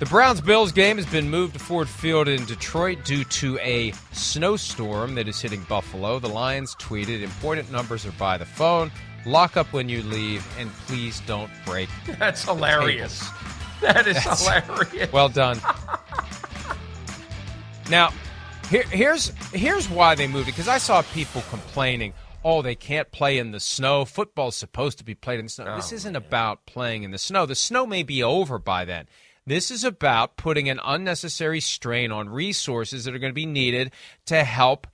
The Browns Bills game has been moved to Ford Field in Detroit due to a snowstorm that is hitting Buffalo. The Lions tweeted important numbers are by the phone. Lock up when you leave, and please don't break. That's hilarious. That is That's, hilarious. Well done. now, here, here's here's why they moved it because I saw people complaining. Oh, they can't play in the snow. Football's supposed to be played in the snow. Oh, this isn't man. about playing in the snow. The snow may be over by then. This is about putting an unnecessary strain on resources that are going to be needed to help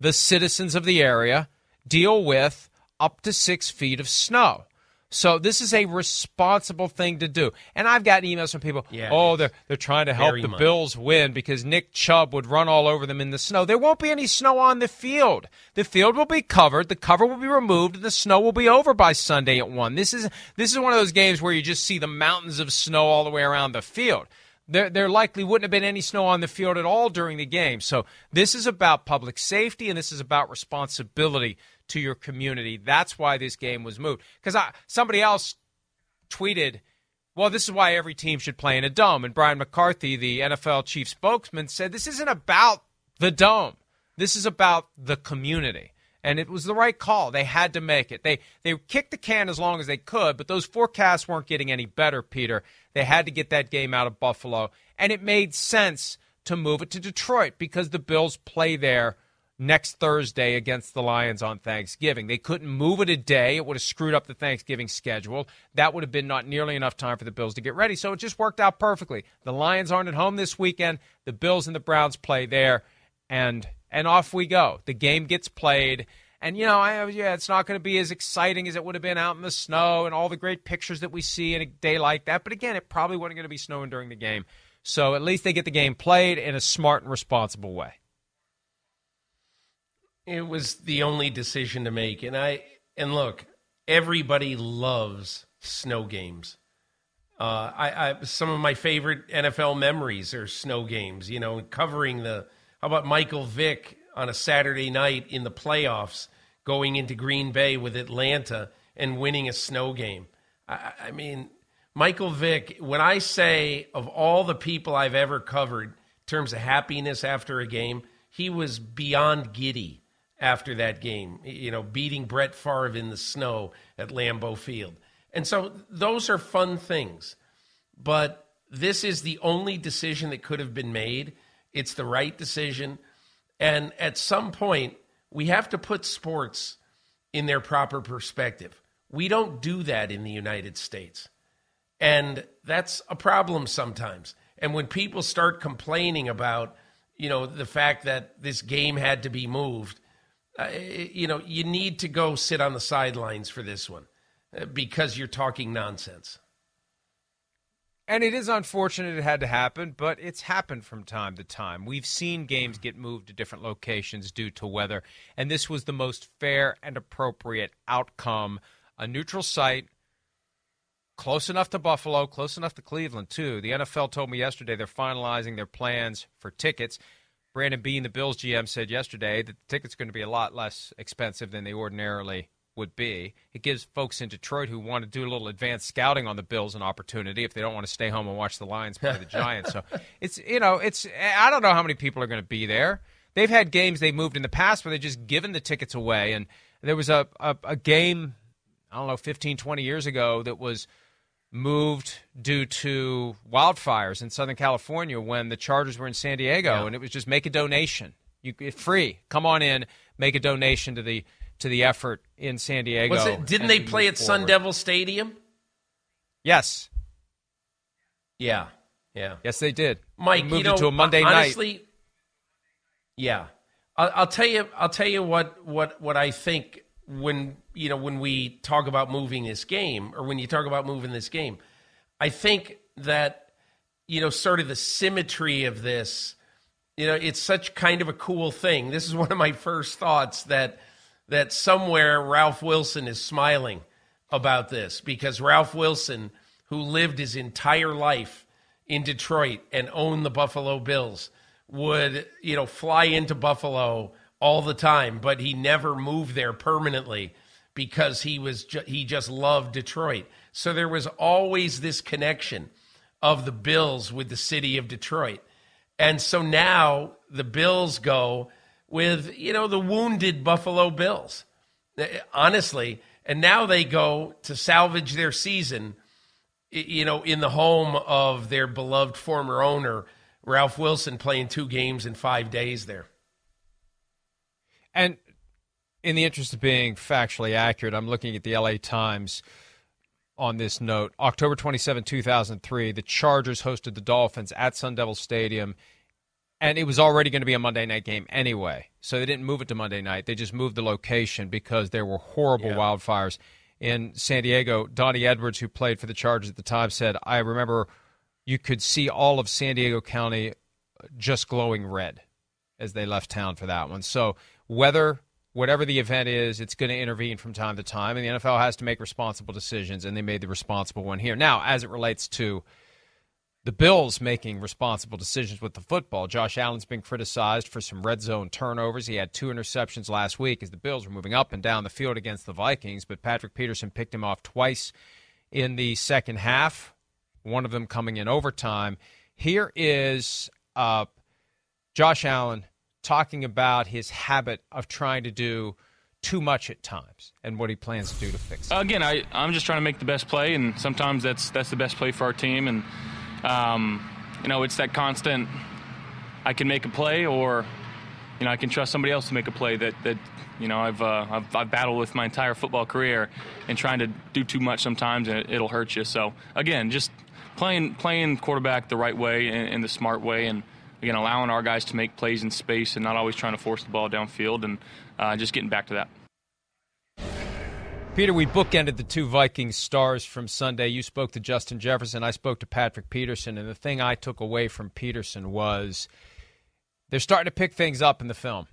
the citizens of the area deal with up to six feet of snow. So this is a responsible thing to do. And I've gotten emails from people, yeah, oh, they're they're trying to help the much. Bills win because Nick Chubb would run all over them in the snow. There won't be any snow on the field. The field will be covered, the cover will be removed, and the snow will be over by Sunday at one. This is this is one of those games where you just see the mountains of snow all the way around the field. There, there likely wouldn't have been any snow on the field at all during the game. So this is about public safety and this is about responsibility to your community. That's why this game was moved. Because somebody else tweeted, well, this is why every team should play in a dome. And Brian McCarthy, the NFL chief spokesman, said this isn't about the dome. This is about the community. And it was the right call. They had to make it. They they kicked the can as long as they could, but those forecasts weren't getting any better, Peter. They had to get that game out of Buffalo. And it made sense to move it to Detroit because the Bills play there next Thursday against the Lions on Thanksgiving. They couldn't move it a day. It would have screwed up the Thanksgiving schedule. That would have been not nearly enough time for the Bills to get ready. So it just worked out perfectly. The Lions aren't at home this weekend. The Bills and the Browns play there and and off we go. The game gets played. And you know, I, yeah, it's not going to be as exciting as it would have been out in the snow and all the great pictures that we see in a day like that. But again, it probably wasn't going to be snowing during the game. So at least they get the game played in a smart and responsible way. It was the only decision to make, and I and look, everybody loves snow games. Uh, I, I some of my favorite NFL memories are snow games. You know, covering the how about Michael Vick on a Saturday night in the playoffs, going into Green Bay with Atlanta and winning a snow game. I, I mean, Michael Vick. When I say of all the people I've ever covered in terms of happiness after a game, he was beyond giddy after that game, you know, beating Brett Favre in the snow at Lambeau Field. And so those are fun things. But this is the only decision that could have been made. It's the right decision. And at some point, we have to put sports in their proper perspective. We don't do that in the United States. And that's a problem sometimes. And when people start complaining about, you know, the fact that this game had to be moved, uh, you know, you need to go sit on the sidelines for this one uh, because you're talking nonsense. And it is unfortunate it had to happen, but it's happened from time to time. We've seen games get moved to different locations due to weather, and this was the most fair and appropriate outcome. A neutral site, close enough to Buffalo, close enough to Cleveland, too. The NFL told me yesterday they're finalizing their plans for tickets. Brandon Beane, the Bills GM, said yesterday that the tickets are going to be a lot less expensive than they ordinarily would be. It gives folks in Detroit who want to do a little advanced scouting on the Bills an opportunity if they don't want to stay home and watch the Lions play the Giants. so it's you know it's I don't know how many people are going to be there. They've had games they moved in the past where they just given the tickets away, and there was a, a, a game I don't know 15, 20 years ago that was moved due to wildfires in Southern California when the Chargers were in San Diego, yeah. and it was just make a donation. You it's free. Come on in, make a donation to the to the effort in San Diego. It, didn't they play at forward. Sun Devil Stadium? Yes. Yeah. Yeah. Yes, they did. Mike, moved you know, it to a Monday honestly, night. Yeah. I'll, I'll tell you. I'll tell you what what what I think when you know when we talk about moving this game, or when you talk about moving this game. I think that you know sort of the symmetry of this. You know, it's such kind of a cool thing. This is one of my first thoughts that that somewhere Ralph Wilson is smiling about this because Ralph Wilson, who lived his entire life in Detroit and owned the Buffalo Bills, would, you know, fly into Buffalo all the time, but he never moved there permanently because he was ju- he just loved Detroit. So there was always this connection of the Bills with the city of Detroit. And so now the Bills go with, you know, the wounded Buffalo Bills. Eh, honestly, and now they go to salvage their season, you know, in the home of their beloved former owner, Ralph Wilson, playing two games in five days there. And in the interest of being factually accurate, I'm looking at the LA Times on this note. October 27, 2003, the Chargers hosted the Dolphins at Sun Devil Stadium and it was already going to be a Monday night game anyway. So they didn't move it to Monday night. They just moved the location because there were horrible yeah. wildfires in San Diego. Donnie Edwards, who played for the Chargers at the time, said, I remember you could see all of San Diego County just glowing red as they left town for that one. So whether whatever the event is, it's going to intervene from time to time, and the NFL has to make responsible decisions, and they made the responsible one here. Now, as it relates to the Bills making responsible decisions with the football. Josh Allen's been criticized for some red zone turnovers. He had two interceptions last week as the Bills were moving up and down the field against the Vikings, but Patrick Peterson picked him off twice in the second half, one of them coming in overtime. Here is uh, Josh Allen talking about his habit of trying to do too much at times and what he plans to do to fix it. Again, I, I'm just trying to make the best play, and sometimes that's that's the best play for our team. And um, you know, it's that constant. I can make a play, or you know, I can trust somebody else to make a play. That that you know, I've uh, I've, I've, battled with my entire football career, and trying to do too much sometimes, and it, will hurt you. So again, just playing playing quarterback the right way and, and the smart way, and again, allowing our guys to make plays in space, and not always trying to force the ball downfield, and uh, just getting back to that. Peter, we bookended the two Vikings stars from Sunday. You spoke to Justin Jefferson. I spoke to Patrick Peterson. And the thing I took away from Peterson was they're starting to pick things up in the film.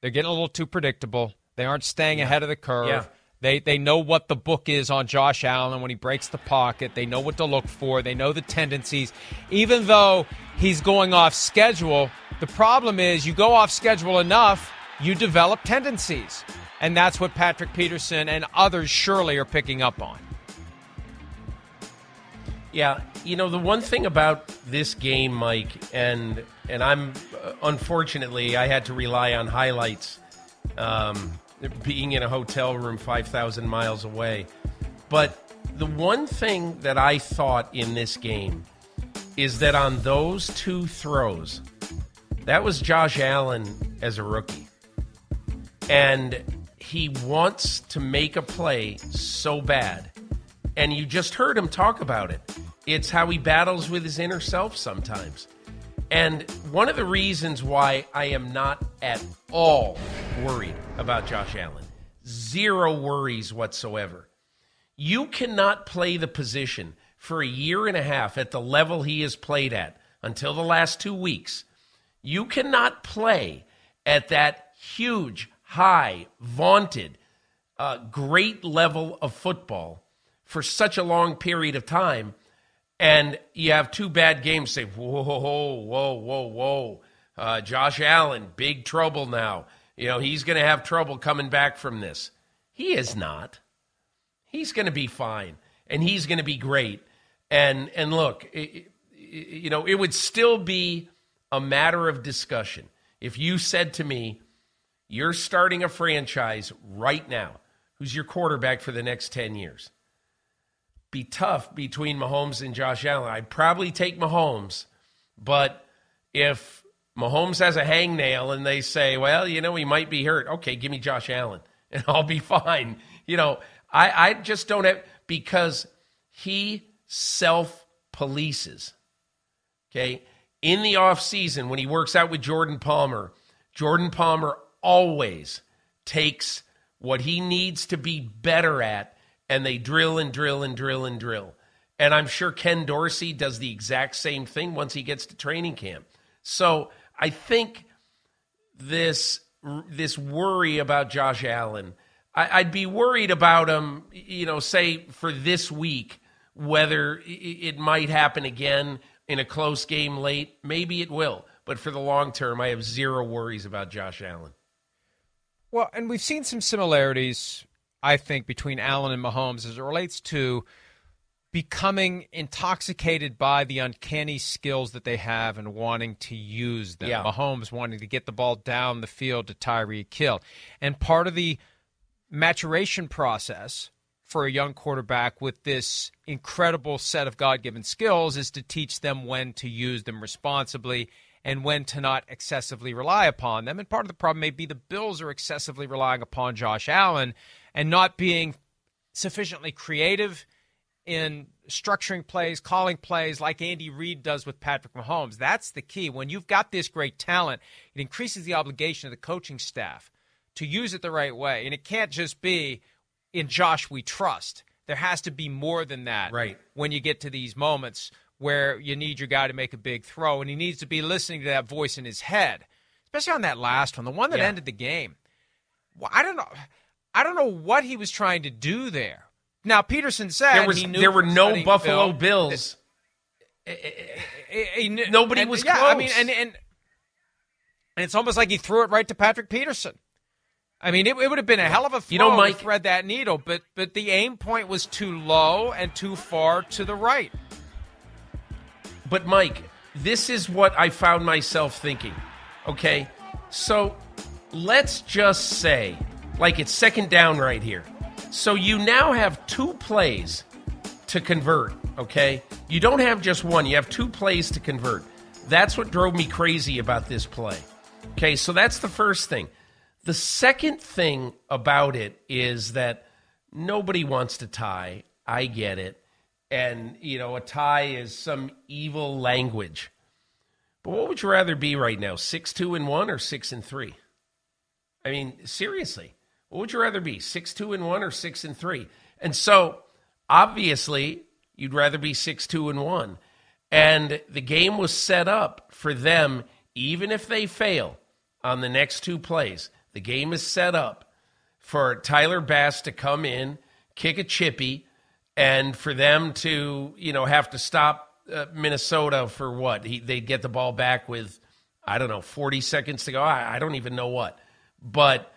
They're getting a little too predictable. They aren't staying yeah. ahead of the curve. Yeah. They, they know what the book is on Josh Allen when he breaks the pocket. They know what to look for. They know the tendencies. Even though he's going off schedule, the problem is you go off schedule enough, you develop tendencies. And that's what Patrick Peterson and others surely are picking up on. Yeah, you know the one thing about this game, Mike, and and I'm uh, unfortunately I had to rely on highlights, um, being in a hotel room five thousand miles away. But the one thing that I thought in this game is that on those two throws, that was Josh Allen as a rookie, and he wants to make a play so bad. And you just heard him talk about it. It's how he battles with his inner self sometimes. And one of the reasons why I am not at all worried about Josh Allen, zero worries whatsoever. You cannot play the position for a year and a half at the level he has played at until the last two weeks, you cannot play at that huge, high, vaunted, uh, great level of football for such a long period of time. And you have two bad games. Say, whoa, whoa, whoa, whoa, whoa. Uh, Josh Allen, big trouble now. You know, he's going to have trouble coming back from this. He is not. He's going to be fine, and he's going to be great. And and look, it, you know, it would still be a matter of discussion if you said to me, "You're starting a franchise right now. Who's your quarterback for the next ten years?" Be tough between Mahomes and Josh Allen. I'd probably take Mahomes, but if Mahomes has a hangnail and they say, well, you know, he might be hurt. Okay, give me Josh Allen and I'll be fine. You know, I, I just don't have, because he self polices. Okay. In the offseason, when he works out with Jordan Palmer, Jordan Palmer always takes what he needs to be better at and they drill and drill and drill and drill. And I'm sure Ken Dorsey does the exact same thing once he gets to training camp. So I think this this worry about Josh Allen, I, would be worried about him. You know, say for this week, whether it might happen again in a close game late. Maybe it will, but for the long term, I have zero worries about Josh Allen. Well, and we've seen some similarities, I think, between Allen and Mahomes as it relates to becoming intoxicated by the uncanny skills that they have and wanting to use them. Yeah. Mahomes wanting to get the ball down the field to Tyreek Hill. And part of the maturation process for a young quarterback with this incredible set of God given skills is to teach them when to use them responsibly and when to not excessively rely upon them. And part of the problem may be the Bills are excessively relying upon Josh Allen and not being sufficiently creative in structuring plays, calling plays like Andy Reid does with Patrick Mahomes. That's the key. When you've got this great talent, it increases the obligation of the coaching staff to use it the right way. And it can't just be in Josh we trust. There has to be more than that right. when you get to these moments where you need your guy to make a big throw and he needs to be listening to that voice in his head. Especially on that last one, the one that yeah. ended the game. Well, I don't know I don't know what he was trying to do there now Peterson said there, was, there were no Buffalo Bills. Eh, eh, eh, nobody and, was yeah, close. I mean, and, and and it's almost like he threw it right to Patrick Peterson. I mean, it, it would have been a hell of a throw you know, Mike, to thread that needle, but but the aim point was too low and too far to the right. But Mike, this is what I found myself thinking. Okay, so let's just say, like it's second down right here. So you now have two plays to convert, okay? You don't have just one, you have two plays to convert. That's what drove me crazy about this play. Okay, so that's the first thing. The second thing about it is that nobody wants to tie. I get it. And, you know, a tie is some evil language. But what would you rather be right now? 6 2 and 1 or 6 and 3? I mean, seriously. What would you rather be, six two and one or six and three? And so, obviously, you'd rather be six two and one. And the game was set up for them, even if they fail on the next two plays. The game is set up for Tyler Bass to come in, kick a chippy, and for them to, you know, have to stop uh, Minnesota for what? He, they'd get the ball back with, I don't know, 40 seconds to go. I, I don't even know what. But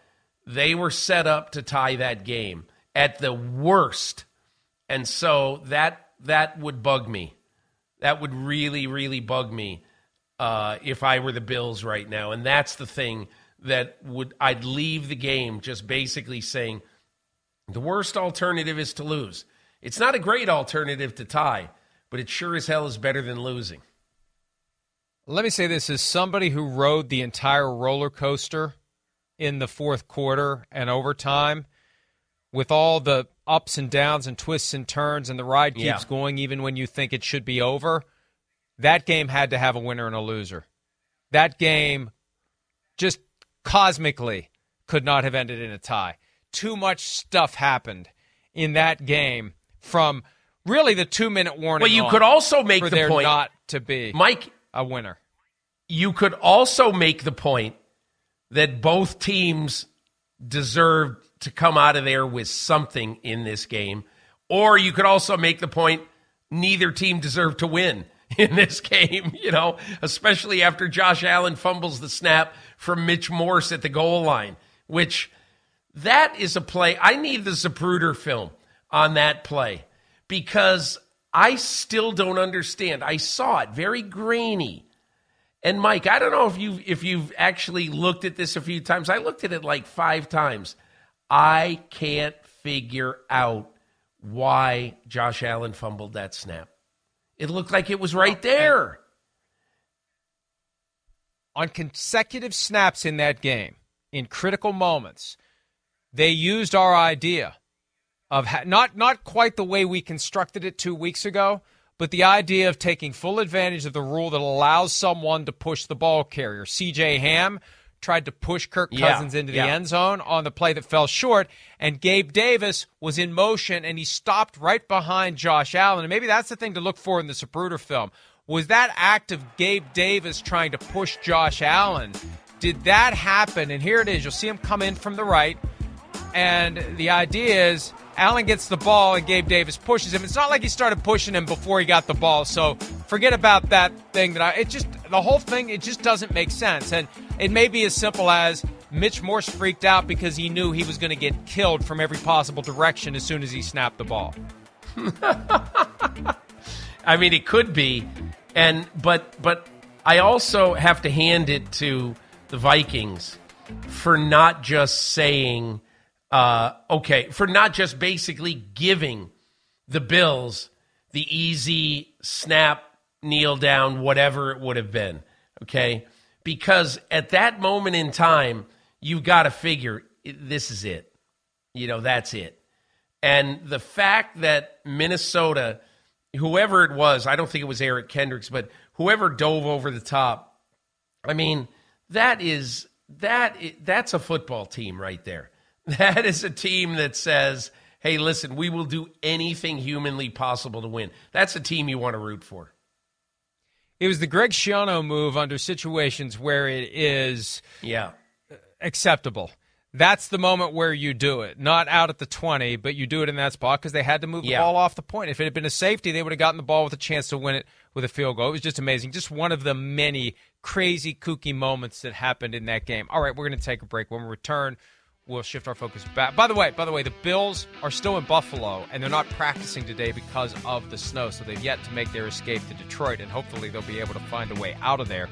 they were set up to tie that game at the worst. And so that that would bug me. That would really, really bug me uh, if I were the Bills right now. And that's the thing that would I'd leave the game just basically saying the worst alternative is to lose. It's not a great alternative to tie, but it sure as hell is better than losing. Let me say this as somebody who rode the entire roller coaster in the fourth quarter and overtime with all the ups and downs and twists and turns and the ride keeps yeah. going even when you think it should be over that game had to have a winner and a loser that game just cosmically could not have ended in a tie too much stuff happened in that game from really the two minute warning. Well, you could also make the point, not to be Mike. a winner. You could also make the point that both teams deserved to come out of there with something in this game, or you could also make the point neither team deserved to win in this game. You know, especially after Josh Allen fumbles the snap from Mitch Morse at the goal line, which that is a play. I need the Zapruder film on that play because I still don't understand. I saw it very grainy. And Mike, I don't know if you if you've actually looked at this a few times. I looked at it like 5 times. I can't figure out why Josh Allen fumbled that snap. It looked like it was right there. On consecutive snaps in that game, in critical moments, they used our idea of ha- not not quite the way we constructed it two weeks ago, but the idea of taking full advantage of the rule that allows someone to push the ball carrier. C.J. Ham tried to push Kirk Yeah, Cousins into the yeah. end zone on the play that fell short, and Gabe Davis was in motion and he stopped right behind Josh Allen. And maybe that's the thing to look for in the Zapruder film. Was that act of Gabe Davis trying to push Josh Allen? Did that happen? And here it is. You'll see him come in from the right. And the idea is Allen gets the ball and Gabe Davis pushes him. It's not like he started pushing him before he got the ball. So forget about that thing that I it just the whole thing it just doesn't make sense. And it may be as simple as Mitch Morse freaked out because he knew he was going to get killed from every possible direction as soon as he snapped the ball. I mean, it could be, and but but I also have to hand it to the Vikings for not just saying, uh, okay, for not just basically giving the Bills the easy snap, kneel down, whatever it would have been. Okay, because at that moment in time, you've got to figure this is it. You know, that's it. And the fact that Minnesota, whoever it was, I don't think it was Eric Kendricks, but whoever dove over the top, I mean, that is that that's a football team right there. That is a team that says, "Hey, listen, we will do anything humanly possible to win." That's a team you want to root for. It was the Greg Schiano move under situations where it is Yeah. acceptable. That's the moment where you do it, not out at the 20, but you do it in that spot because they had to move the Yeah. ball off the point. If it had been a safety, they would have gotten the ball with a chance to win it with a field goal. It was just amazing. Just one of the many crazy, kooky moments that happened in that game. All right, we're going to take a break. When we return, we'll shift our focus back. By the way, by the way, the Bills are still in Buffalo and they're not practicing today because of the snow, so they've yet to make their escape to Detroit, and hopefully they'll be able to find a way out of there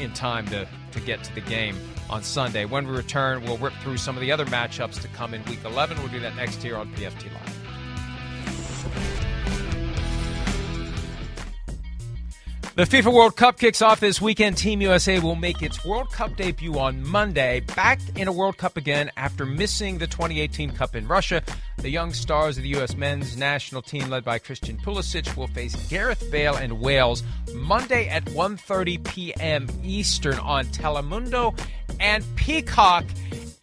in time to, to get to the game on Sunday. When we return, we'll rip through some of the other matchups to come in Week 11. We'll do that next here on PFT Live. The FIFA World Cup kicks off this weekend. Team USA will make its World Cup debut on Monday, back in a World Cup again after missing the 2018 Cup in Russia. The young stars of the U.S. men's national team, led by Christian Pulisic, will face Gareth Bale and Wales Monday at 1:30 p.m. Eastern on Telemundo and Peacock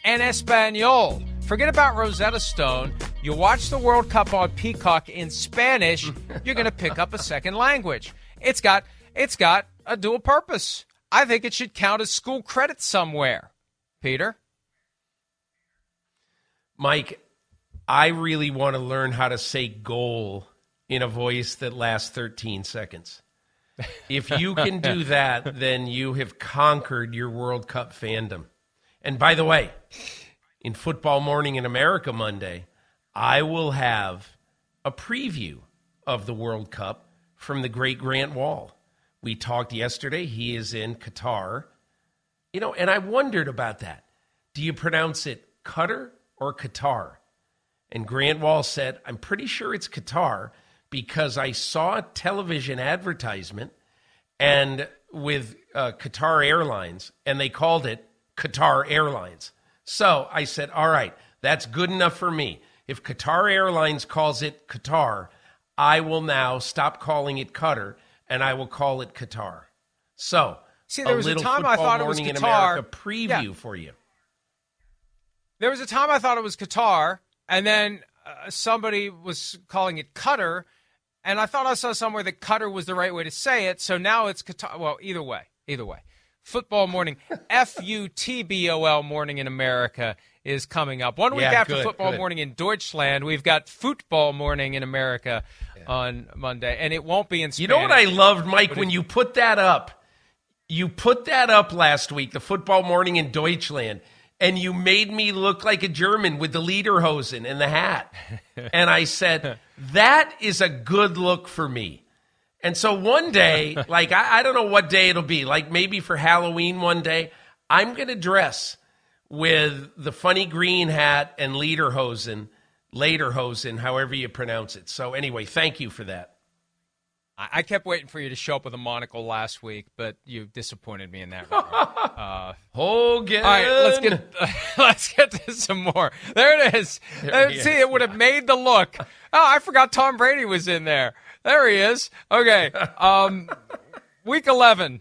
and Espanol. Forget about Rosetta Stone. You watch the World Cup on Peacock in Spanish, you're going to pick up a second language. It's got it's got a dual purpose. I think it should count as school credit somewhere. Peter, Mike, I really want to learn how to say goal in a voice that lasts 13 seconds. If you can do that, then you have conquered your World Cup fandom. And by the way, in Football Morning in America Monday, I will have a preview of the World Cup from the great Grant Wahl. We talked yesterday. He is in Qatar. You know, and I wondered about that. Do you pronounce it Qatar or Qatar? And Grant Wahl said, I'm pretty sure it's Qatar because I saw a television advertisement and with uh, Qatar Airlines, and they called it Qatar Airlines. So I said, all right, that's good enough for me. If Qatar Airlines calls it Qatar, I will now stop calling it Qatar and I will call it Qatar. So, See, there was a time I thought it was Qatar. Preview Yeah. for you. there was a time I thought it was Qatar, and then uh, somebody was calling it Qatar, and I thought I saw somewhere that Cutter was the right way to say it. So now it's Qatar. Well, either way, either way. Football morning, F U T B O L morning in America is coming up. One week Yeah, after good, football good. morning in Deutschland, we've got football morning in America on Monday, and it won't be in Spanish. You know what I loved, Mike, when you put that up? You put that up last week, the football morning in Deutschland, and you made me look like a German with the lederhosen and the hat. and I said, that is a good look for me. And so one day, like, I, I don't know what day it'll be, like maybe for Halloween one day, I'm going to dress with the funny green hat and lederhosen, lederhosen, however you pronounce it. So anyway, thank you for that. I kept waiting for you to show up with a monocle last week, but you disappointed me in that regard. uh, Hogan. all right, let's get let's get to some more. There it is. There he See, is. it would have made the look. Oh, I forgot Tom Brady was in there. There he is. Okay, um, week eleven.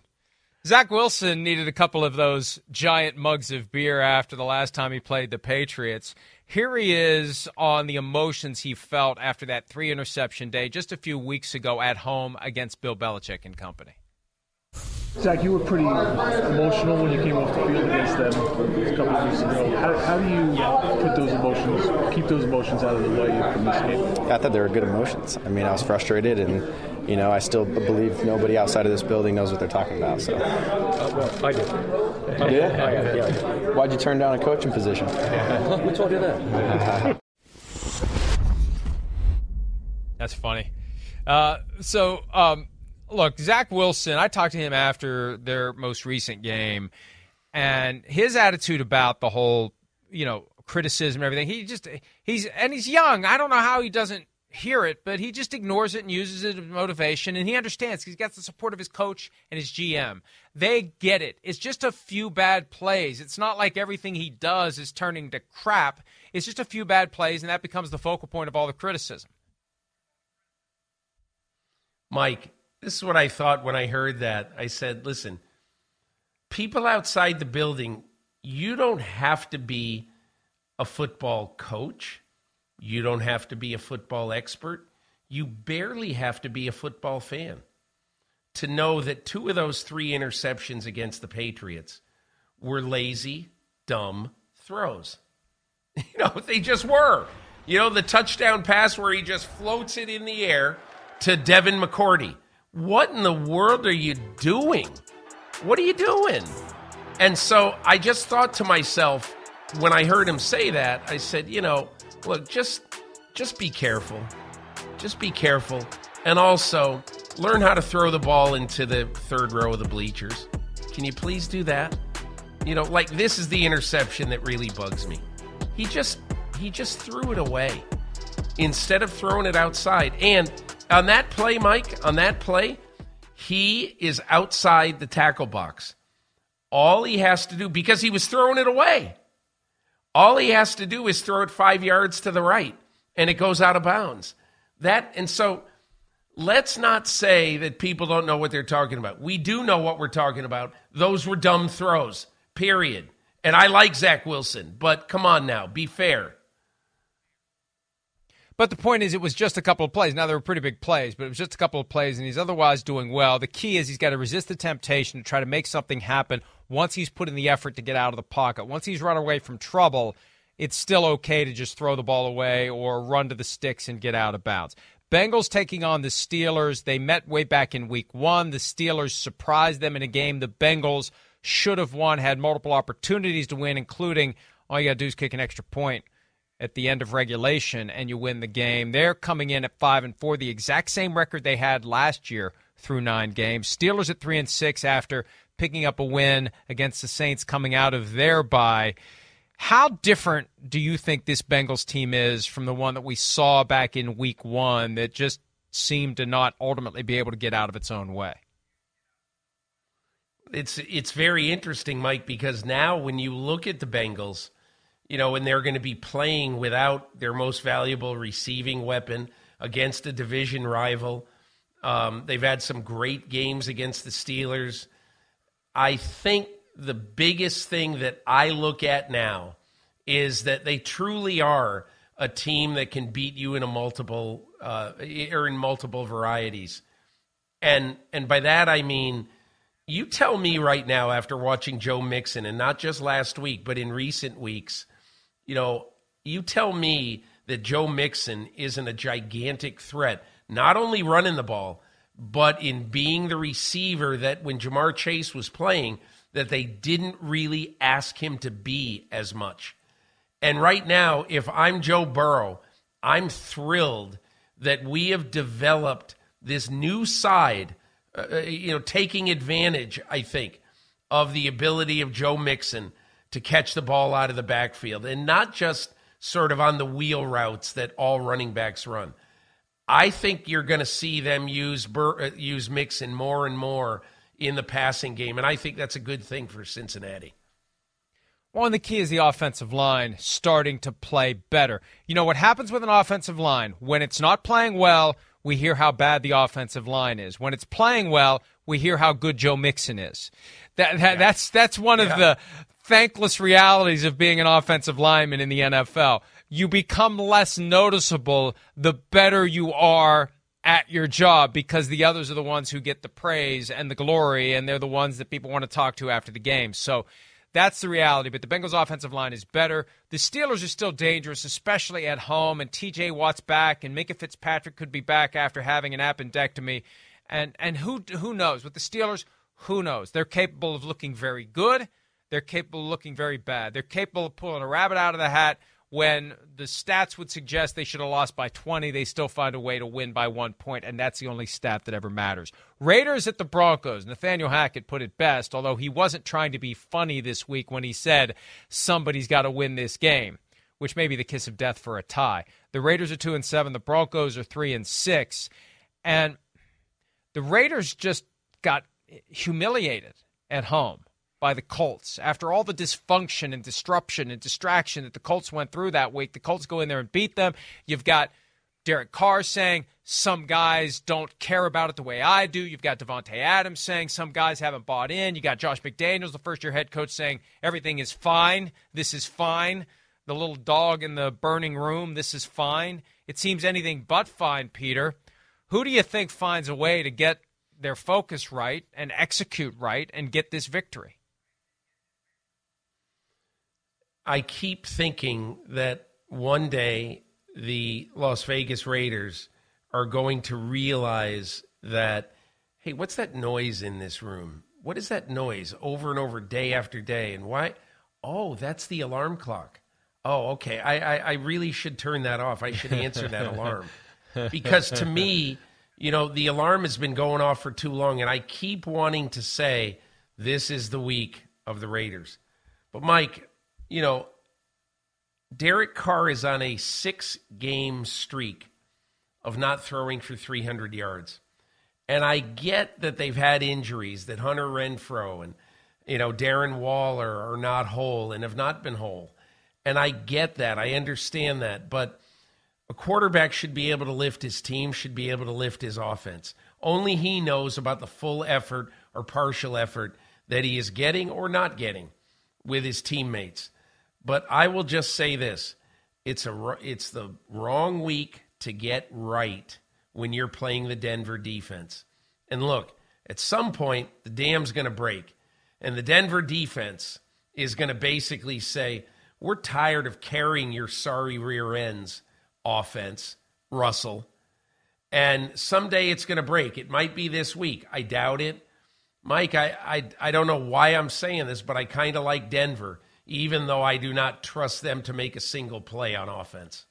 Zach Wilson needed a couple of those giant mugs of beer after the last time he played the Patriots. Here he is on the emotions he felt after that three interception day just a few weeks ago at home against Bill Belichick and company. Zach, you were pretty emotional when you came off the field against them a couple of weeks ago. How, how do you put those emotions, keep those emotions out of the way from this game? I thought they were good emotions. I mean, I was frustrated, and you know, I still believe nobody outside of this building knows what they're talking about. So, well, I did. yeah, yeah. Why'd you turn down a coaching position? Who told you that? That's funny. Uh, so, um, look, Zach Wilson, I talked to him after their most recent game, and his attitude about the whole, you know, criticism and everything, he just, he's, and he's young. I don't know how he doesn't hear it, but he just ignores it and uses it as motivation, and he understands. He's got the support of his coach and his GM. They get it. It's just a few bad plays. It's not like everything he does is turning to crap. It's just a few bad plays, and that becomes the focal point of all the criticism. Mike, this is what I thought when I heard that. I said, listen, people outside the building, you don't have to be a football coach. You don't have to be a football expert. You barely have to be a football fan to know that two of those three interceptions against the Patriots were lazy, dumb throws. You know, they just were. You know, the touchdown pass where he just floats it in the air to Devin McCourty. What in the world are you doing? What are you doing? And so I just thought to myself when I heard him say that, I said, you know, look, just just be careful. Just be careful. And also learn how to throw the ball into the third row of the bleachers. Can you please do that? You know, like this is the interception that really bugs me. He just he just threw it away instead of throwing it outside. And on that play, Mike, on that play, he is outside the tackle box. All he has to do because he was throwing it away. All he has to do is throw it 5 yards to the right and it goes out of bounds. That and so let's not say that people don't know what they're talking about. We do know what we're talking about. Those were dumb throws. Period. And I like Zach Wilson, but come on now, be fair. But the point is, it was just a couple of plays. Now, they were pretty big plays, but it was just a couple of plays, and he's otherwise doing well. The key is he's got to resist the temptation to try to make something happen once he's put in the effort to get out of the pocket. Once he's run away from trouble, it's still okay to just throw the ball away or run to the sticks and get out of bounds. Bengals taking on the Steelers. They met way back in week one. The Steelers surprised them in a game the Bengals should have won, had multiple opportunities to win, including all you got to do is kick an extra point at the end of regulation and you win the game. They're coming in at 5 and 4, the exact same record they had last year through 9 games. Steelers at 3 and 6 after picking up a win against the Saints coming out of their bye. How different do you think this Bengals team is from the one that we saw back in week 1 that just seemed to not ultimately be able to get out of its own way? It's it's very interesting, Mike, because now when you look at the Bengals, you know, and they're going to be playing without their most valuable receiving weapon against a division rival. Um, they've had some great games against the Steelers. I think the biggest thing that I look at now is that they truly are a team that can beat you in a multiple uh, or in multiple varieties. And and by that I mean you tell me right now after watching Joe Mixon and not just last week but in recent weeks, you know, you tell me that Joe Mixon isn't a gigantic threat, not only running the ball, but in being the receiver that when Ja'Marr Chase was playing, that they didn't really ask him to be as much. And right now, if I'm Joe Burrow, I'm thrilled that we have developed this new side, uh, uh, you know, taking advantage, I think, of the ability of Joe Mixon to catch the ball out of the backfield and not just sort of on the wheel routes that all running backs run. I think you're going to see them use Bur- uh, use Mixon more and more in the passing game, and I think that's a good thing for Cincinnati. Well, and the key is the offensive line starting to play better. You know what happens with an offensive line when it's not playing well? We hear how bad the offensive line is. When it's playing well, we hear how good Joe Mixon is. That, that yeah. that's that's one of the thankless realities of being an offensive lineman in the NFL you become less noticeable the better you are at your job because the others are the ones who get the praise and the glory and they're the ones that people want to talk to after the game. So that's the reality. But the Bengals offensive line is better. The Steelers are still dangerous, especially at home. And TJ Watt's back, and Minkah Fitzpatrick could be back after having an appendectomy. And and who who knows? With the Steelers, who knows? They're capable of looking very good. They're capable of looking very bad. They're capable of pulling a rabbit out of the hat when the stats would suggest they should have lost by 20, they still find a way to win by one point, and that's the only stat that ever matters. Raiders at the Broncos. Nathaniel Hackett put it best, although he wasn't trying to be funny this week when he said somebody's got to win this game, which may be the kiss of death for a tie. The Raiders are 2 and 7, the Broncos are 3 and 6, and the Raiders just got humiliated at home by the Colts. After all the dysfunction and disruption and distraction that the Colts went through that week, the Colts go in there and beat them. You've got Derek Carr saying some guys don't care about it the way I do. You've got Davante Adams saying some guys haven't bought in. You got Josh McDaniels, the first year head coach, saying everything is fine. This is fine. The little dog in the burning room, this is fine. It seems anything but fine, Peter. Who do you think finds a way to get their focus right and execute right and get this victory? I keep thinking that one day the Las Vegas Raiders are going to realize that, hey, what's that noise in this room? What is that noise over and over, day after day? And why? Oh, that's the alarm clock. Oh, okay. I, I, I really should turn that off. I should answer that alarm. Because to me, you know, the alarm has been going off for too long, and I keep wanting to say, this is the week of the Raiders. But, Mike, you know, Derek Carr is on a six game streak of not throwing for 300 yards. And I get that they've had injuries, that Hunter Renfrow and, you know, Darren Waller are not whole and have not been whole. And I get that. I understand that. But a quarterback should be able to lift his team, should be able to lift his offense. Only he knows about the full effort or partial effort that he is getting or not getting with his teammates. But I will just say this: it's a it's the wrong week to get right when you're playing the Denver defense. And look, at some point the dam's going to break, and the Denver defense is going to basically say, "We're tired of carrying your sorry rear ends offense, Russell." And someday it's going to break. It might be this week. I doubt it. Mike, I, I, I don't know why I'm saying this, but I kind of like Denver even though I do not trust them to make a single play on offense.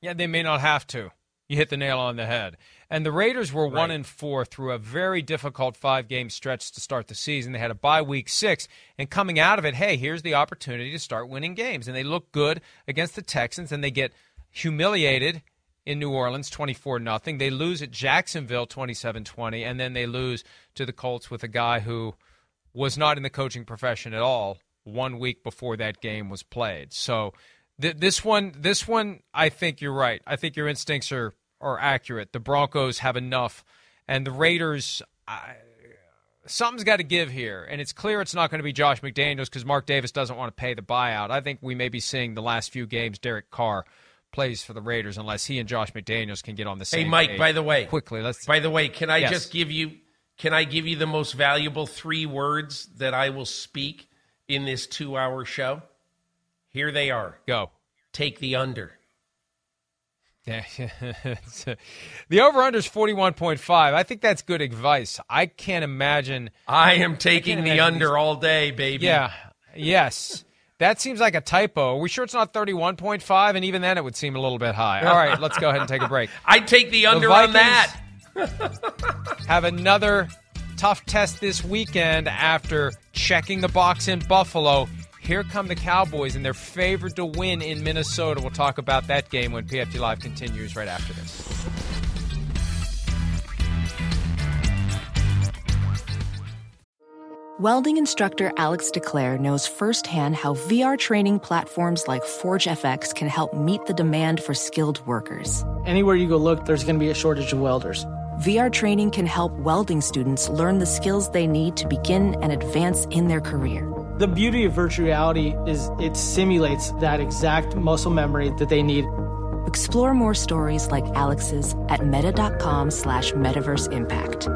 Yeah, they may not have to. You hit the nail on the head. And the Raiders were right. one and four through a very difficult five game stretch to start the season. They had a bye week six, and coming out of it, hey, here's the opportunity to start winning games. And they look good against the Texans, and they get humiliated in New Orleans 24 nothing. They lose at Jacksonville 27-20 and then they lose to the Colts with a guy who was not in the coaching profession at all one week before that game was played. So th- this one, this one, I think you're right. I think your instincts are are accurate. The Broncos have enough, and the Raiders. I, something's got to give here, and it's clear it's not going to be Josh McDaniels because Mark Davis doesn't want to pay the buyout. I think we may be seeing the last few games Derek Carr plays for the Raiders unless he and Josh McDaniels can get on the same. Hey, Mike. By the way, quickly, let's. By the way, can I Yes. just give you? Can I give you the most valuable three words that I will speak in this two-hour show? Here they are. Go. Take the under. Yeah. the over under is 41.5. I think that's good advice. I can't imagine. I am taking the imagine under all day, baby. Yeah. Yes. That seems like a typo. Are we sure it's not 31.5? And even then, it would seem a little bit high. All right, let's go ahead and take a break. I'd take the under Vikings on that. have another tough test this weekend after checking the box in Buffalo. Here come the Cowboys, and they're favored to win in Minnesota. We'll talk about that game when PFT Live continues right after this. Welding instructor Alex DeClaire knows firsthand how VR training platforms like ForgeFX can help meet the demand for skilled workers. Anywhere you go look, there's going to be a shortage of welders. VR training can help welding students learn the skills they need to begin and advance in their career. The beauty of virtual reality is it simulates that exact muscle memory that they need. Explore more stories like Alex's at meta.com slash metaverse impact.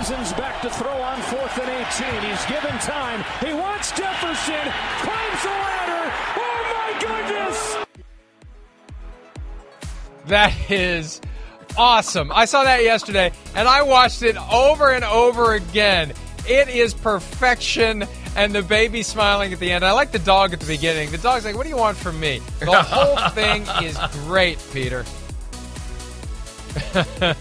Cousins back to throw on fourth and 18. He's given time. He wants Jefferson. Climbs the ladder. Oh my goodness! That is awesome. I saw that yesterday, and I watched it over and over again. It is perfection, and the baby smiling at the end. I like the dog at the beginning. The dog's like, What do you want from me? The whole thing is great, Peter.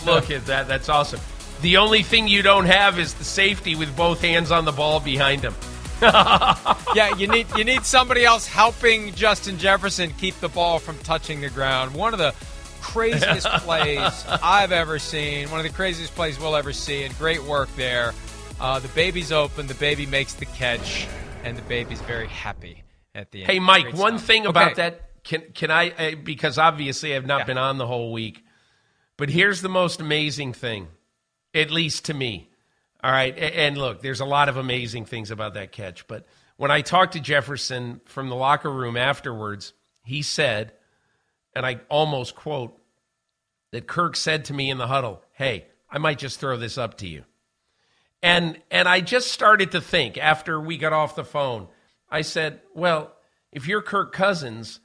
Look at that. That's awesome. The only thing you don't have is the safety with both hands on the ball behind him. yeah, you need you need somebody else helping Justin Jefferson keep the ball from touching the ground. One of the craziest plays I've ever seen. One of the craziest plays we'll ever see, and great work there. Uh, the baby's open. The baby makes the catch, and the baby's very happy at the end. Hey, Mike, Great one stuff. thing about Okay. that can can I uh, because obviously I've not Yeah. been on the whole week, but here's the most amazing thing, at least to me. All right, and look, there's a lot of amazing things about that catch, but when I talked to Jefferson from the locker room afterwards, he said, and I almost quote that Kirk said to me in the huddle, "Hey, I might just throw this up to you." And and I just started to think after we got off the phone. I said, "Well, if you're Kirk Cousins,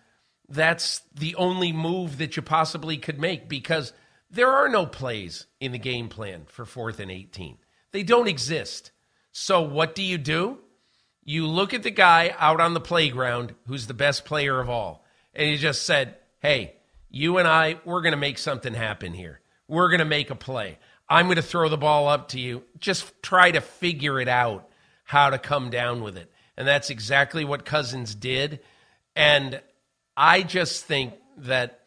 that's the only move that you possibly could make because there are no plays in the game plan for 4th and 18. They don't exist. So what do you do? You look at the guy out on the playground who's the best player of all, and he just said, Hey, you and I, we're going to make something happen here. We're going to make a play. I'm going to throw the ball up to you. Just try to figure it out how to come down with it. And that's exactly what Cousins did. And I just think that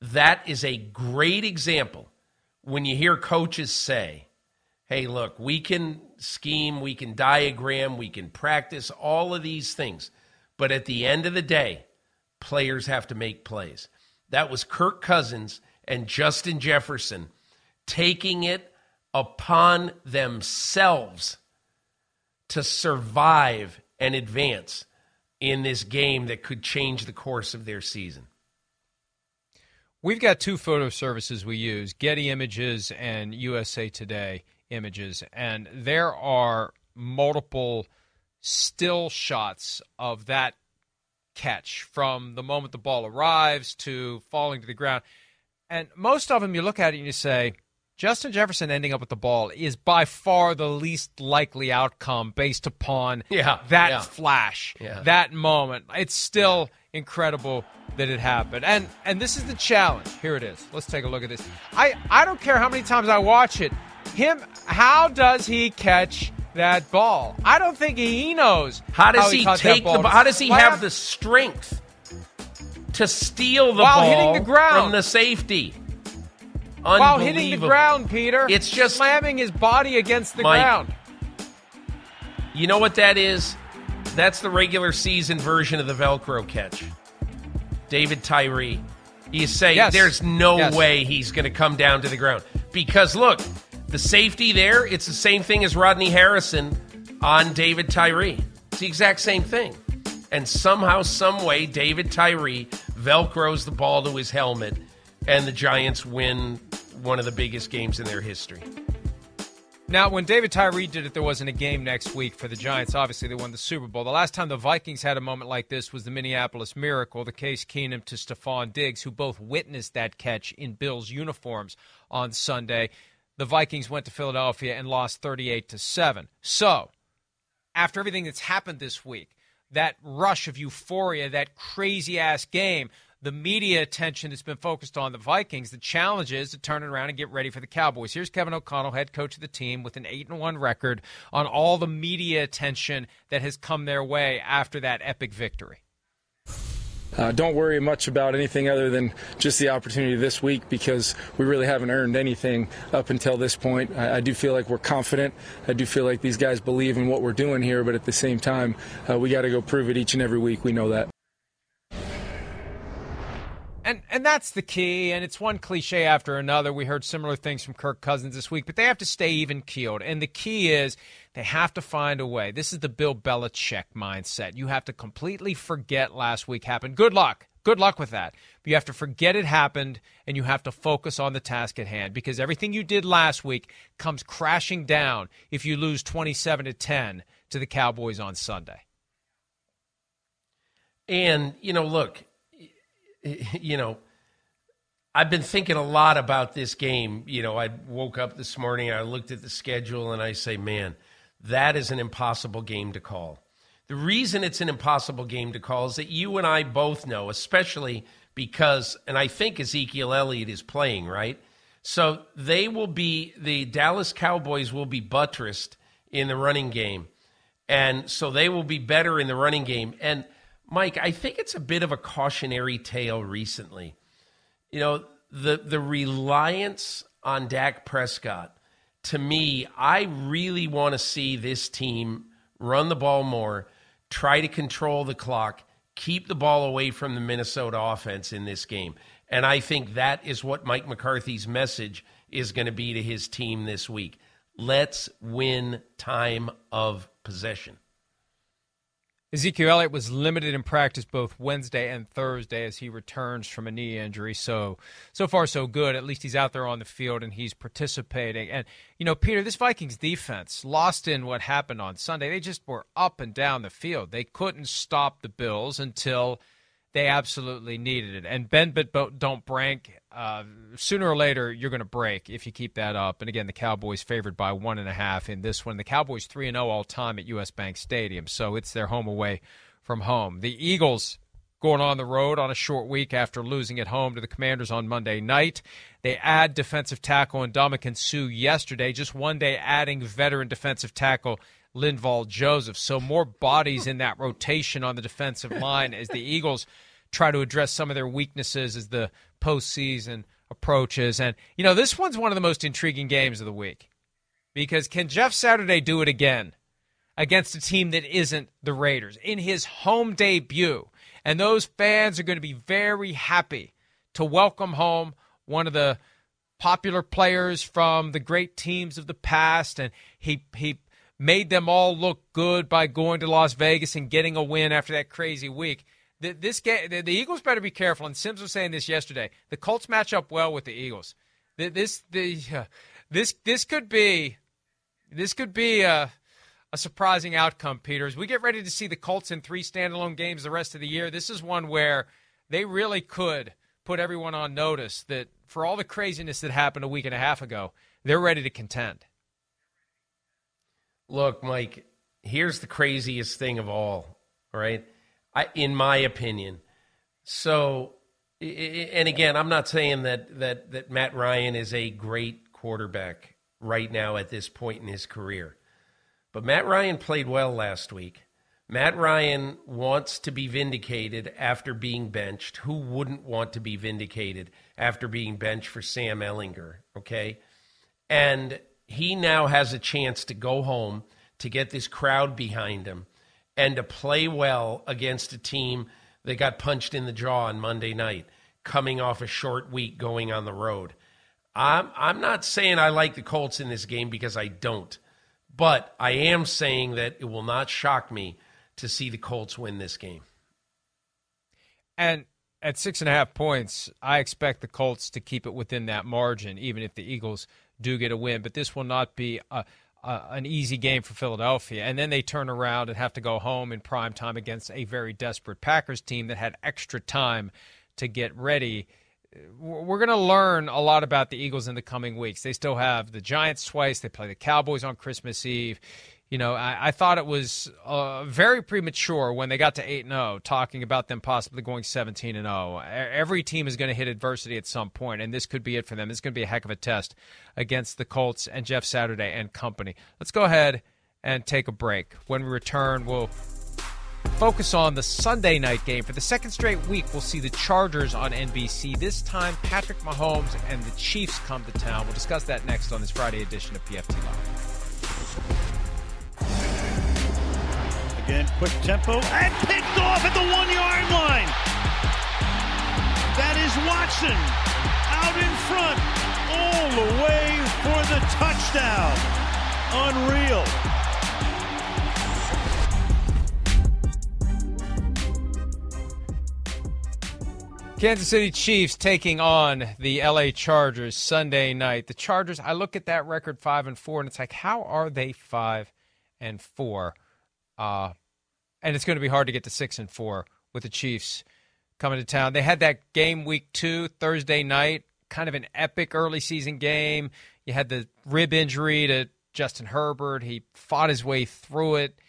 that is a great example when you hear coaches say, hey, look, we can scheme, we can diagram, we can practice all of these things. But at the end of the day, players have to make plays. That was Kirk Cousins and Justin Jefferson taking it upon themselves to survive and advance in this game that could change the course of their season. We've got two photo services we use Getty Images and USA Today Images. And there are multiple still shots of that catch from the moment the ball arrives to falling to the ground. And most of them, you look at it and you say, Justin Jefferson ending up with the ball is by far the least likely outcome based upon Yeah, that yeah. flash, Yeah. that moment. It's still incredible that it happened. And and this is the challenge. Here it is. Let's take a look at this. I I don't care how many times I watch it. Him how does he catch that ball? I don't think he knows. How does he, caught that take the ball? How does he have the strength to steal the While ball hitting the ground. from the safety? while hitting the ground, Peter? It's just- slamming his body against the Mike, ground. You know what that is? That's the regular season version of the Velcro catch. David Tyree. You say Yes. there's no Yes. way he's going to come down to the ground. Because look, the safety there, it's the same thing as Rodney Harrison on David Tyree. It's the exact same thing. And somehow, some way, David Tyree velcros the ball to his helmet, and the Giants win one of the biggest games in their history. Now, when David Tyree did it, there wasn't a game next week for the Giants. Obviously, they won the Super Bowl. The last time the Vikings had a moment like this was the Minneapolis Miracle, the Case Keenum to Stefon Diggs, who both witnessed that catch in Bills uniforms on Sunday. The Vikings went to Philadelphia and lost 38 to 7. So, after everything that's happened this week, that rush of euphoria, that crazy ass game, the media attention that's been focused on the Vikings. The challenge is to turn it around and get ready for the Cowboys. Here's Kevin O'Connell, head coach of the team, with an eight and one record on all the media attention that has come their way after that epic victory. Uh, don't worry much about anything other than just the opportunity this week because we really haven't earned anything up until this point. I, I do feel like we're confident. I do feel like these guys believe in what we're doing here, but at the same time, uh, we got to go prove it each and every week. We know that. And that's the key, and it's one cliche after another. We heard similar things from Kirk Cousins this week, but they have to stay even keeled. And the key is they have to find a way. This is the Bill Belichick mindset. You have to completely forget last week happened. Good luck. Good luck with that. But you have to forget it happened and you have to focus on the task at hand because everything you did last week comes crashing down if you lose 27 to 10 to the Cowboys on Sunday. And, you know, look, you know, I've been thinking a lot about this game. You know, I woke up this morning, I looked at the schedule, and I say, man, that is an impossible game to call. The reason it's an impossible game to call is that you and I both know, especially because, and I think Ezekiel Elliott is playing, right? So they will be, the Dallas Cowboys will be buttressed in the running game. And so they will be better in the running game. And Mike, I think it's a bit of a cautionary tale recently. You know, the the reliance on Dak Prescott. To me, I really want to see this team run the ball more, try to control the clock, keep the ball away from the Minnesota offense in this game. And I think that is what Mike McCarthy's message is going to be to his team this week. Let's win time of possession. Ezekiel Elliott was limited in practice both Wednesday and Thursday as he returns from a knee injury. So, so far, so good. At least he's out there on the field and he's participating. And, you know, Peter, this Vikings defense, lost in what happened on Sunday, they just were up and down the field. They couldn't stop the Bills until they absolutely needed it. And bend but don't break. Uh, sooner or later, you're going to break if you keep that up. And again, the Cowboys favored by one and a half in this one. The Cowboys three and zero oh all time at U.S. Bank Stadium, so it's their home away from home. The Eagles going on the road on a short week after losing at home to the Commanders on Monday night. They add defensive tackle and Ndamukong Suh yesterday, just one day adding veteran defensive tackle Linval Joseph. So more bodies in that rotation on the defensive line as the Eagles try to address some of their weaknesses as the postseason approaches. And, you know, this one's one of the most intriguing games of the week because can Jeff Saturday do it again against a team that isn't the Raiders in his home debut? And those fans are going to be very happy to welcome home one of the popular players from the great teams of the past. And he, he made them all look good by going to Las Vegas and getting a win after that crazy week. The, this game, the, the, Eagles better be careful. And Simms was saying this yesterday. The Colts match up well with the Eagles. The, this, the, uh, this, this could be, this could be a, a surprising outcome, Peter. As we get ready to see the Colts in three standalone games the rest of the year, this is one where they really could put everyone on notice that for all the craziness that happened a week and a half ago, they're ready to contend. Look, Mike, here's the craziest thing of all, right? I, in my opinion. So, and again, I'm not saying that, that, that Matt Ryan is a great quarterback right now at this point in his career. But Matt Ryan played well last week. Matt Ryan wants to be vindicated after being benched. Who wouldn't want to be vindicated after being benched for Sam Ehlinger, Okay. And he now has a chance to go home, to get this crowd behind him, and to play well against a team that got punched in the jaw on Monday night, coming off a short week going on the road. I'm, I'm not saying I like the Colts in this game because I don't, but I am saying that it will not shock me to see the Colts win this game. And at six and a half points, I expect the Colts to keep it within that margin, even if the Eagles do get a win. But this will not be a, a, an easy game for Philadelphia. And then they turn around and have to go home in prime time against a very desperate Packers team that had extra time to get ready. We're going to learn a lot about the Eagles in the coming weeks. They still have the Giants twice. They play the Cowboys on Christmas Eve you know, I, I thought it was uh, very premature when they got to eight and zero, oh, talking about them possibly going seventeen and zero. Oh. Every team is going to hit adversity at some point, and this could be it for them. Is going to be a heck of a test against the Colts and Jeff Saturday and company. Let's go ahead and take a break. When we return, we'll focus on the Sunday night game. For the second straight week, we'll see the Chargers on NBC. This time, Patrick Mahomes and the Chiefs come to town. We'll discuss that next on this Friday edition of PFT Live. Again, quick tempo and picked off at the one yard line. That is Watson out in front all the way for the touchdown. Unreal. Kansas City Chiefs taking on the LA Chargers Sunday night. The Chargers, I look at that record 5 and 4 and it's like how are they 5 and 4? Uh, and it's going to be hard to get to six and four with the Chiefs coming to town. They had that game week two Thursday night, kind of an epic early season game. You had the rib injury to Justin Herbert. He fought his way through it,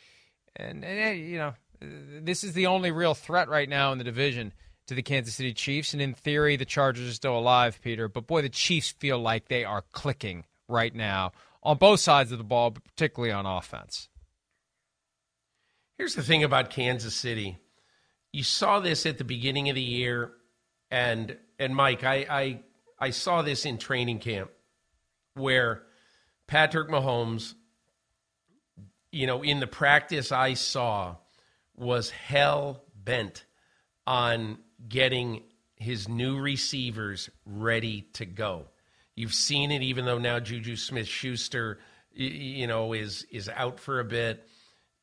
and, and you know this is the only real threat right now in the division to the Kansas City Chiefs. And in theory, the Chargers are still alive, Peter. But boy, the Chiefs feel like they are clicking right now on both sides of the ball, but particularly on offense. Here's the thing about Kansas City. You saw this at the beginning of the year, and and Mike, I I, I saw this in training camp where Patrick Mahomes, you know, in the practice I saw, was hell bent on getting his new receivers ready to go. You've seen it, even though now Juju Smith Schuster, you know, is is out for a bit.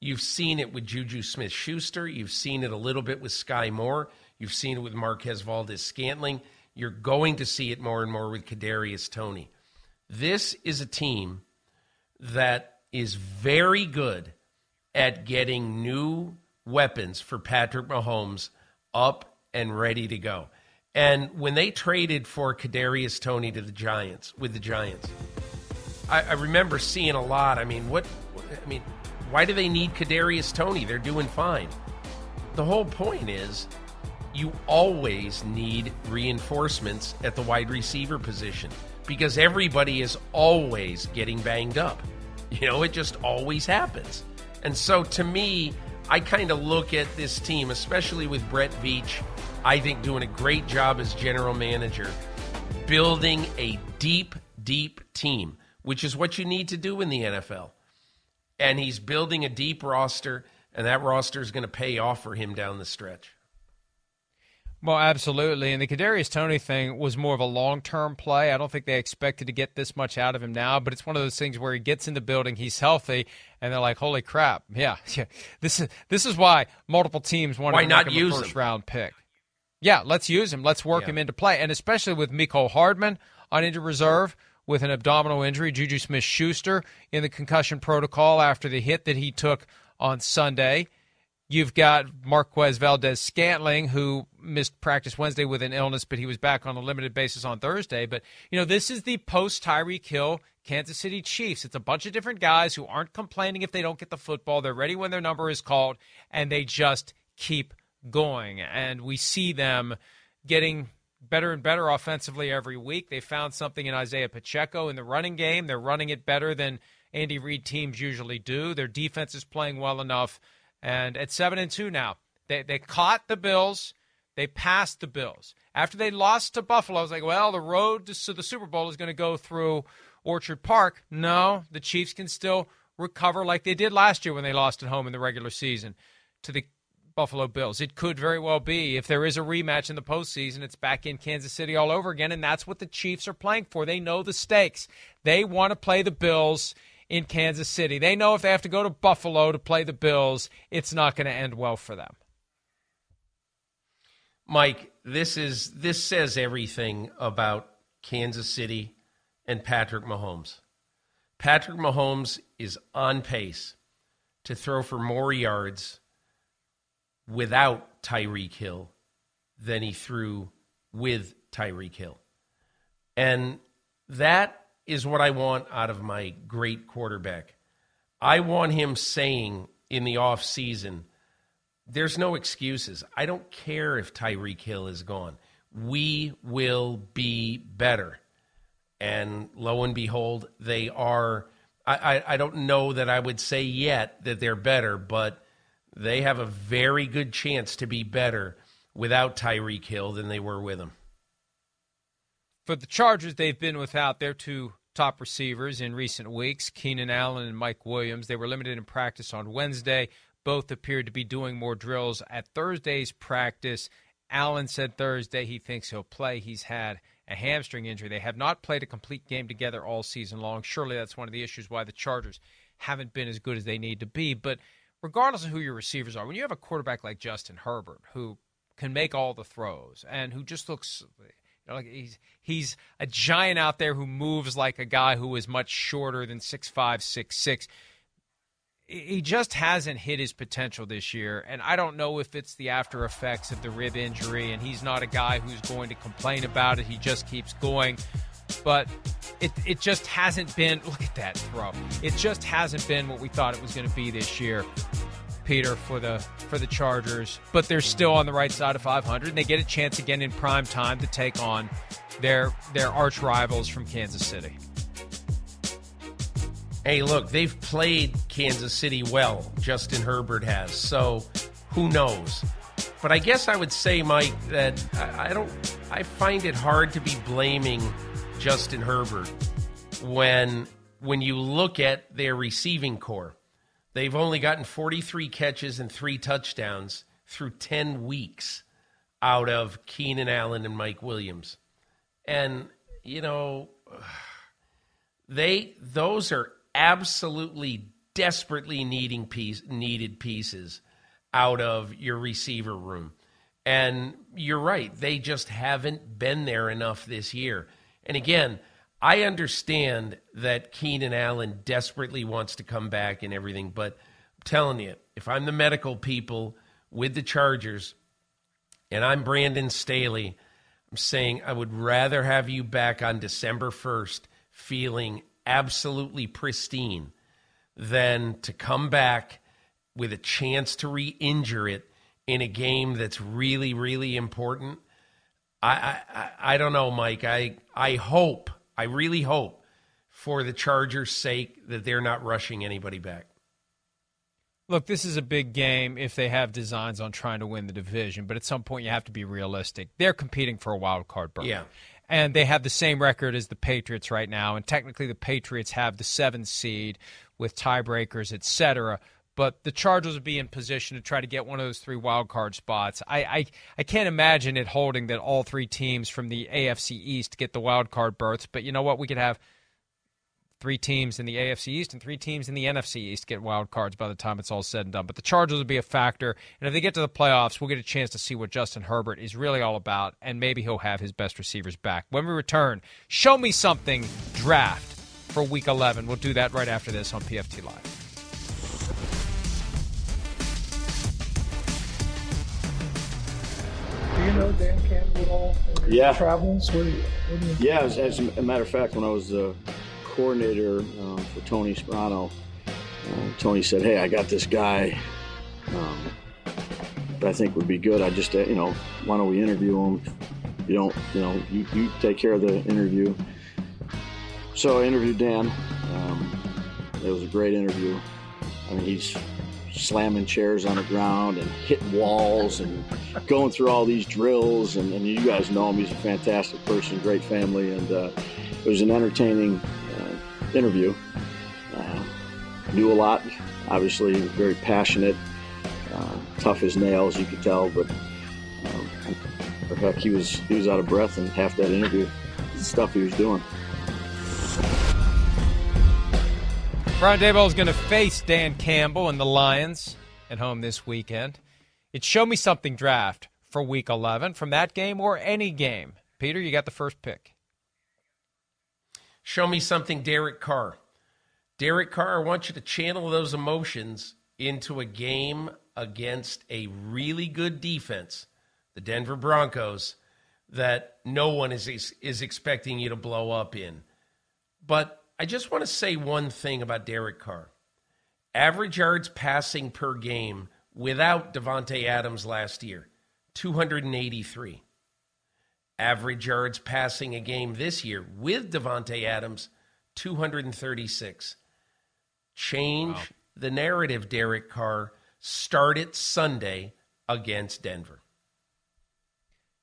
You've seen it with Juju Smith Schuster. You've seen it a little bit with Skyy Moore. You've seen it with Marquez Valdes Scantling. You're going to see it more and more with Kadarius Toney. This is a team that is very good at getting new weapons for Patrick Mahomes up and ready to go. And when they traded for Kadarius Toney to the Giants with the Giants, I, I remember seeing a lot. I mean, what? I mean, why do they need Kadarius Toney? They're doing fine. The whole point is you always need reinforcements at the wide receiver position because everybody is always getting banged up. You know, it just always happens. And so to me, I kind of look at this team, especially with Brett Veach, I think doing a great job as general manager, building a deep, deep team, which is what you need to do in the NFL and he's building a deep roster, and that roster is going to pay off for him down the stretch. Well, absolutely. And the Kadarius Toney thing was more of a long term play. I don't think they expected to get this much out of him now, but it's one of those things where he gets in the building, he's healthy, and they're like, "Holy crap! Yeah, yeah. This is this is why multiple teams want why to not him a first him? round pick. Yeah, let's use him. Let's work yeah. him into play, and especially with Mecole Hardman on injured reserve with an abdominal injury. Juju Smith Schuster in the concussion protocol after the hit that he took on Sunday. You've got Marquez Valdes Scantling, who missed practice Wednesday with an illness, but he was back on a limited basis on Thursday. But, you know, this is the post Tyreek Hill Kansas City Chiefs. It's a bunch of different guys who aren't complaining if they don't get the football. They're ready when their number is called, and they just keep going. And we see them getting better and better offensively every week. They found something in Isaiah Pacheco in the running game. They're running it better than Andy Reid teams usually do. Their defense is playing well enough. And at seven and two now, they they caught the Bills. They passed the Bills after they lost to Buffalo. I was like, well, the road to the Super Bowl is going to go through Orchard Park. No, the Chiefs can still recover like they did last year when they lost at home in the regular season to the Buffalo Bills. It could very well be. If there is a rematch in the postseason, it's back in Kansas City all over again, and that's what the Chiefs are playing for. They know the stakes. They want to play the Bills in Kansas City. They know if they have to go to Buffalo to play the Bills, it's not going to end well for them. Mike, this is this says everything about Kansas City and Patrick Mahomes. Patrick Mahomes is on pace to throw for more yards without Tyreek Hill than he threw with Tyreek Hill. And that is what I want out of my great quarterback. I want him saying in the off season, there's no excuses. I don't care if Tyreek Hill is gone. We will be better. And lo and behold, they are. I, I, I don't know that I would say yet that they're better, but they have a very good chance to be better without Tyreek Hill than they were with him. For the Chargers, they've been without their two top receivers in recent weeks, Keenan Allen and Mike Williams. They were limited in practice on Wednesday. Both appeared to be doing more drills at Thursday's practice. Allen said Thursday he thinks he'll play. He's had a hamstring injury. They have not played a complete game together all season long. Surely that's one of the issues why the Chargers haven't been as good as they need to be. But regardless of who your receivers are, when you have a quarterback like Justin Herbert who can make all the throws and who just looks you know, like he's he's a giant out there who moves like a guy who is much shorter than six five, six six. He just hasn't hit his potential this year, and I don't know if it's the after effects of the rib injury, and he's not a guy who's going to complain about it. He just keeps going, but it it just hasn't been. Look at that throw! It just hasn't been what we thought it was going to be this year. Peter for the for the Chargers, but they're still on the right side of 500, and they get a chance again in prime time to take on their their arch rivals from Kansas City. Hey, look, they've played Kansas City well. Justin Herbert has, so who knows? But I guess I would say, Mike, that I, I don't. I find it hard to be blaming Justin Herbert when when you look at their receiving corps. They've only gotten 43 catches and three touchdowns through 10 weeks out of Keenan Allen and Mike Williams. And, you know, they those are absolutely desperately needing piece needed pieces out of your receiver room. And you're right, they just haven't been there enough this year. And again, I understand that Keenan Allen desperately wants to come back and everything, but I'm telling you, if I'm the medical people with the Chargers and I'm Brandon Staley, I'm saying I would rather have you back on December 1st feeling absolutely pristine than to come back with a chance to re injure it in a game that's really, really important. I, I, I don't know, Mike. I, I hope, I really hope for the Chargers' sake that they're not rushing anybody back. Look, this is a big game if they have designs on trying to win the division, but at some point you have to be realistic. They're competing for a wild card berth. Yeah. And they have the same record as the Patriots right now, and technically the Patriots have the seventh seed with tiebreakers, et cetera. But the Chargers would be in position to try to get one of those three wild card spots. I, I, I can't imagine it holding that all three teams from the AFC East get the wild card berths. But you know what? We could have three teams in the AFC East and three teams in the NFC East get wild cards by the time it's all said and done. But the Chargers will be a factor, and if they get to the playoffs, we'll get a chance to see what Justin Herbert is really all about, and maybe he'll have his best receivers back. When we return, show me something draft for Week 11. We'll do that right after this on PFT Live. Do you know Dan Campbell at all? Yeah. Travels? Where where Yeah, as, as a matter of fact, when I was the coordinator uh, for Tony Sparano, uh, Tony said, "Hey, I got this guy um, that I think would be good. I just, uh, you know, why don't we interview him? You don't, you know, you, you take care of the interview." So I interviewed Dan. Um, it was a great interview. I mean, he's slamming chairs on the ground and hitting walls and going through all these drills. And, and you guys know him; he's a fantastic person, great family, and uh, it was an entertaining uh, interview. Uh, knew a lot, obviously, very passionate, uh, tough as nails, you could tell. But um, heck, he was he was out of breath in half that interview. The stuff he was doing. Brian Daboll is going to face Dan Campbell and the Lions at home this weekend. It's Show Me Something draft for Week 11 from that game or any game. Peter, you got the first pick. Show me something, Derek Carr. Derek Carr, I want you to channel those emotions into a game against a really good defense, the Denver Broncos, that no one is is expecting you to blow up in. But I just want to say one thing about Derek Carr. Average yards passing per game without Davante Adams last year, 283. Average yards passing a game this year with Davante Adams, 236. Change wow. the narrative, Derek Carr. Start it Sunday against Denver.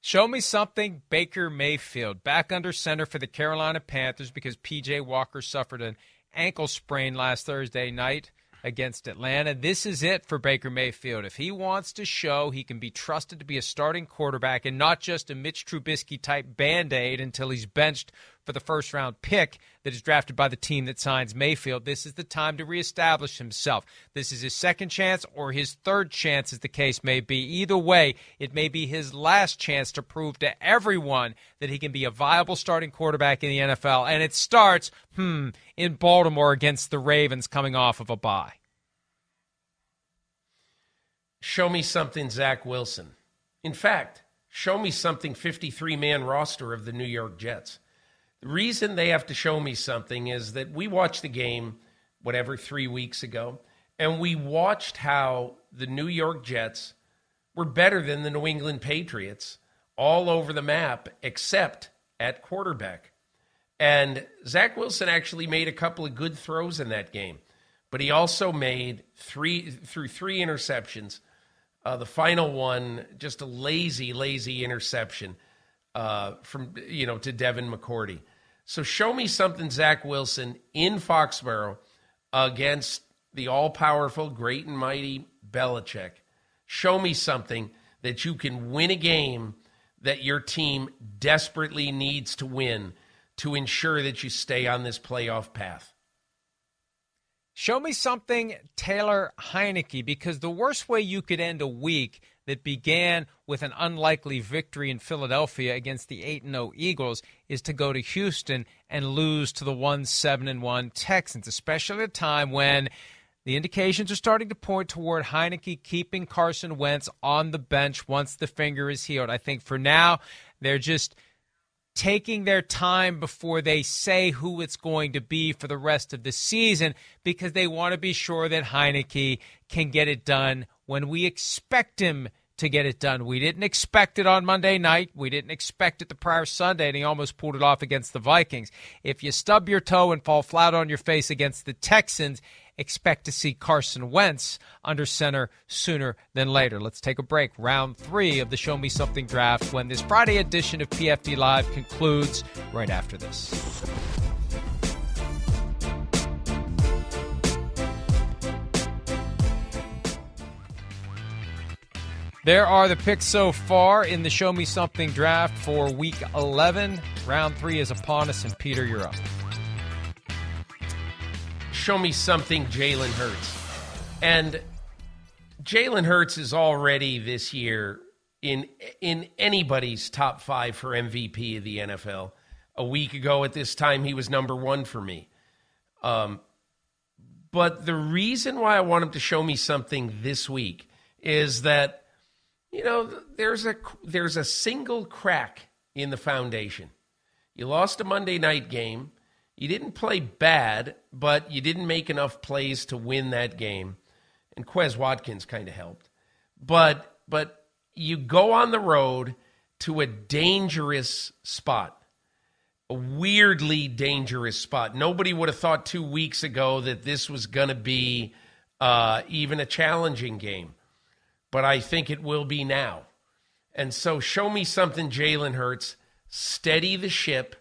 Show me something Baker Mayfield back under center for the Carolina Panthers because PJ Walker suffered an ankle sprain last Thursday night against Atlanta. This is it for Baker Mayfield. If he wants to show he can be trusted to be a starting quarterback and not just a Mitch Trubisky type band aid until he's benched for the first round pick that is drafted by the team that signs Mayfield, this is the time to reestablish himself. This is his second chance or his third chance, as the case may be. Either way, it may be his last chance to prove to everyone that he can be a viable starting quarterback in the NFL. And it starts, hmm, in Baltimore against the Ravens coming off of a bye. Show me something, Zach Wilson. In fact, show me something 53 man roster of the New York Jets. The reason they have to show me something is that we watched the game, whatever, three weeks ago, and we watched how the New York Jets were better than the New England Patriots all over the map, except at quarterback. And Zach Wilson actually made a couple of good throws in that game, but he also made three through three interceptions. Uh, the final one, just a lazy, lazy interception uh, from you know to Devin McCourty. So show me something, Zach Wilson in Foxborough against the all-powerful, great and mighty Belichick. Show me something that you can win a game that your team desperately needs to win to ensure that you stay on this playoff path. Show me something, Taylor Heinicke, because the worst way you could end a week that began with an unlikely victory in Philadelphia against the 8 0 Eagles is to go to Houston and lose to the 1 7 1 Texans, especially at a time when the indications are starting to point toward Heinicke keeping Carson Wentz on the bench once the finger is healed. I think for now, they're just taking their time before they say who it's going to be for the rest of the season because they want to be sure that Heinicke can get it done when we expect him to get it done. We didn't expect it on Monday night. We didn't expect it the prior Sunday, and he almost pulled it off against the Vikings. If you stub your toe and fall flat on your face against the Texans, expect to see Carson Wentz under center sooner than later. Let's take a break. Round three of the Show Me Something draft when this Friday edition of PFT Live concludes right after this. There are the picks so far in the Show Me Something draft for week 11. Round three is upon us, and Peter, you're up. Show me something, Jalen Hurts. And Jalen Hurts is already this year in in anybody's top five for MVP of the NFL. A week ago at this time, he was number one for me. Um, but the reason why I want him to show me something this week is that you know, there's a there's a single crack in the foundation. You lost a Monday night game. You didn't play bad, but you didn't make enough plays to win that game. And Quez Watkins kind of helped. But but you go on the road to a dangerous spot. A weirdly dangerous spot. Nobody would have thought two weeks ago that this was going to be uh, even a challenging game but I think it will be now. And so show me something, Jalen Hurts. Steady the ship.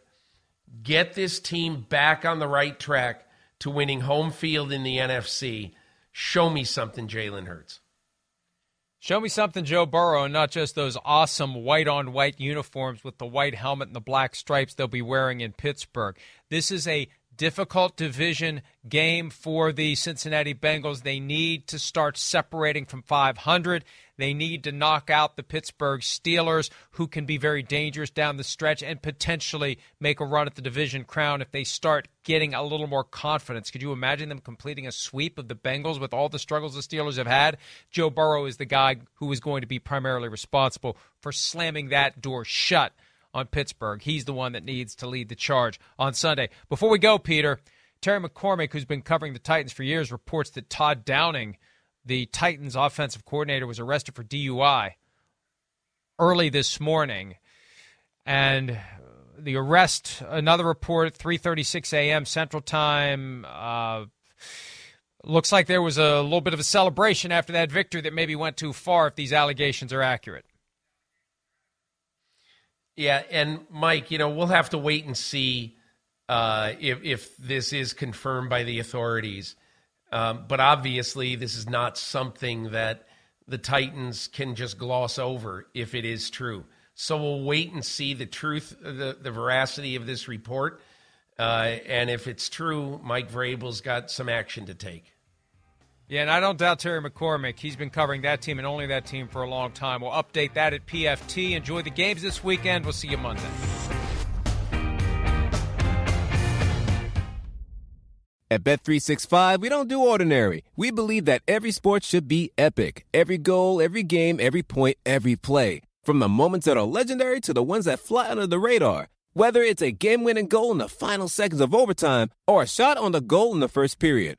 Get this team back on the right track to winning home field in the NFC. Show me something, Jalen Hurts. Show me something, Joe Burrow, and not just those awesome white on white uniforms with the white helmet and the black stripes they'll be wearing in Pittsburgh. This is a difficult division game for the Cincinnati Bengals. They need to start separating from 500. They need to knock out the Pittsburgh Steelers, who can be very dangerous down the stretch and potentially make a run at the division crown if they start getting a little more confidence. Could you imagine them completing a sweep of the Bengals with all the struggles the Steelers have had? Joe Burrow is the guy who is going to be primarily responsible for slamming that door shut on Pittsburgh. He's the one that needs to lead the charge on Sunday. Before we go, Peter, Terry McCormick, who's been covering the Titans for years, reports that Todd Downing, the Titans offensive coordinator, was arrested for DUI early this morning. And the arrest, another report, 3:36 a.m. Central Time. Uh, looks like there was a little bit of a celebration after that victory that maybe went too far if these allegations are accurate. Yeah, and Mike, you know, we'll have to wait and see uh, if if this is confirmed by the authorities. Um, but obviously, this is not something that the Titans can just gloss over if it is true. So we'll wait and see the truth, the, the veracity of this report. Uh, and if it's true, Mike Vrabel's got some action to take. Yeah, and I don't doubt Terry McCormick. He's been covering that team and only that team for a long time. We'll update that at PFT. Enjoy the games this weekend. We'll see you Monday. At Bet365, we don't do ordinary. We believe that every sport should be epic. Every goal, every game, every point, every play. From the moments that are legendary to the ones that fly under the radar. Whether it's a game-winning goal in the final seconds of overtime or a shot on the goal in the first period.